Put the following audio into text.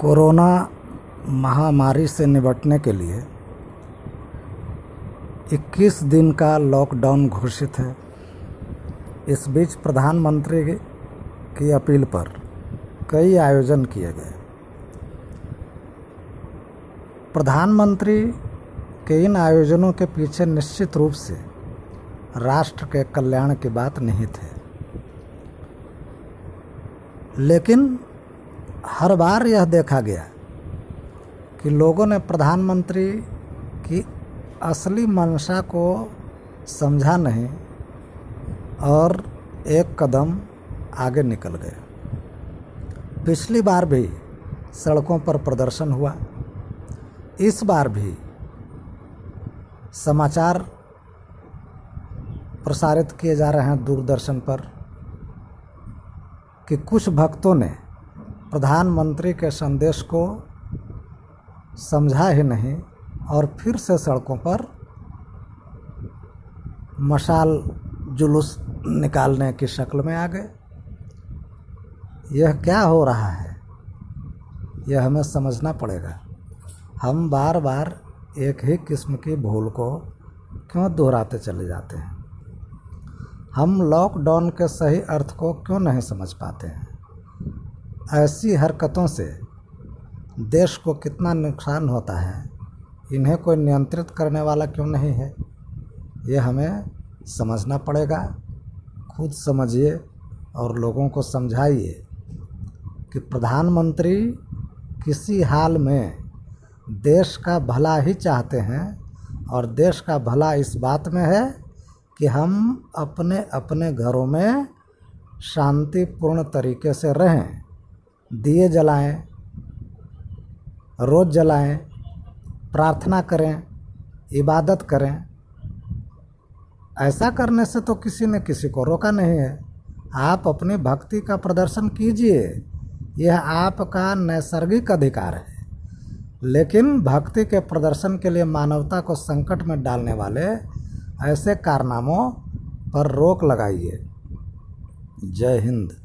Corona महामारी से निपटने के लिए 21 दिन का लॉकडाउन घोषित है। इस बीच प्रधानमंत्री की अपील पर कई आयोजन किए गए। प्रधानमंत्री के इन आयोजनों के पीछे निश्चित रूप से राष्ट्र के कल्याण की बात निहित है। लेकिन हर बार यह देखा गया कि लोगों ने प्रधानमंत्री की असली मंशा को समझा नहीं और एक कदम आगे निकल गए पिछली बार भी सड़कों पर प्रदर्शन हुआ। इस बार भी समाचार प्रसारित किए जा रहे हैं दूरदर्शन पर कि कुछ भक्तों ने प्रधानमंत्री के संदेश को समझा ही नहीं और फिर से सड़कों पर मशाल जुलूस निकालने की शक्ल में आ गए। यह क्या हो रहा है? यह हमें समझना पड़ेगा। हम बार बार एक ही किस्म की भूल को क्यों दोहराते चले जाते हैं? हम लॉकडाउन के सही अर्थ को क्यों नहीं समझ पाते हैं? ऐसी हरकतों से देश को कितना नुकसान होता है, इन्हें कोई नियंत्रित करने वाला क्यों नहीं है? ये हमें समझना पड़ेगा। खुद समझिए और लोगों को समझाइए कि प्रधानमंत्री किसी हाल में देश का भला ही चाहते हैं और देश का भला इस बात में है कि हम अपने अपने घरों में शांतिपूर्ण तरीके से रहें। दिए जलाएँ, रोज़ जलाएँ, प्रार्थना करें, इबादत करें। ऐसा करने से तो किसी ने किसी को रोका नहीं है। आप अपनी भक्ति का प्रदर्शन कीजिए। यह आपका नैसर्गिक अधिकार है। लेकिन भक्ति के प्रदर्शन के लिए मानवता को संकट में डालने वाले ऐसे कारनामों पर रोक लगाइए। जय हिंद।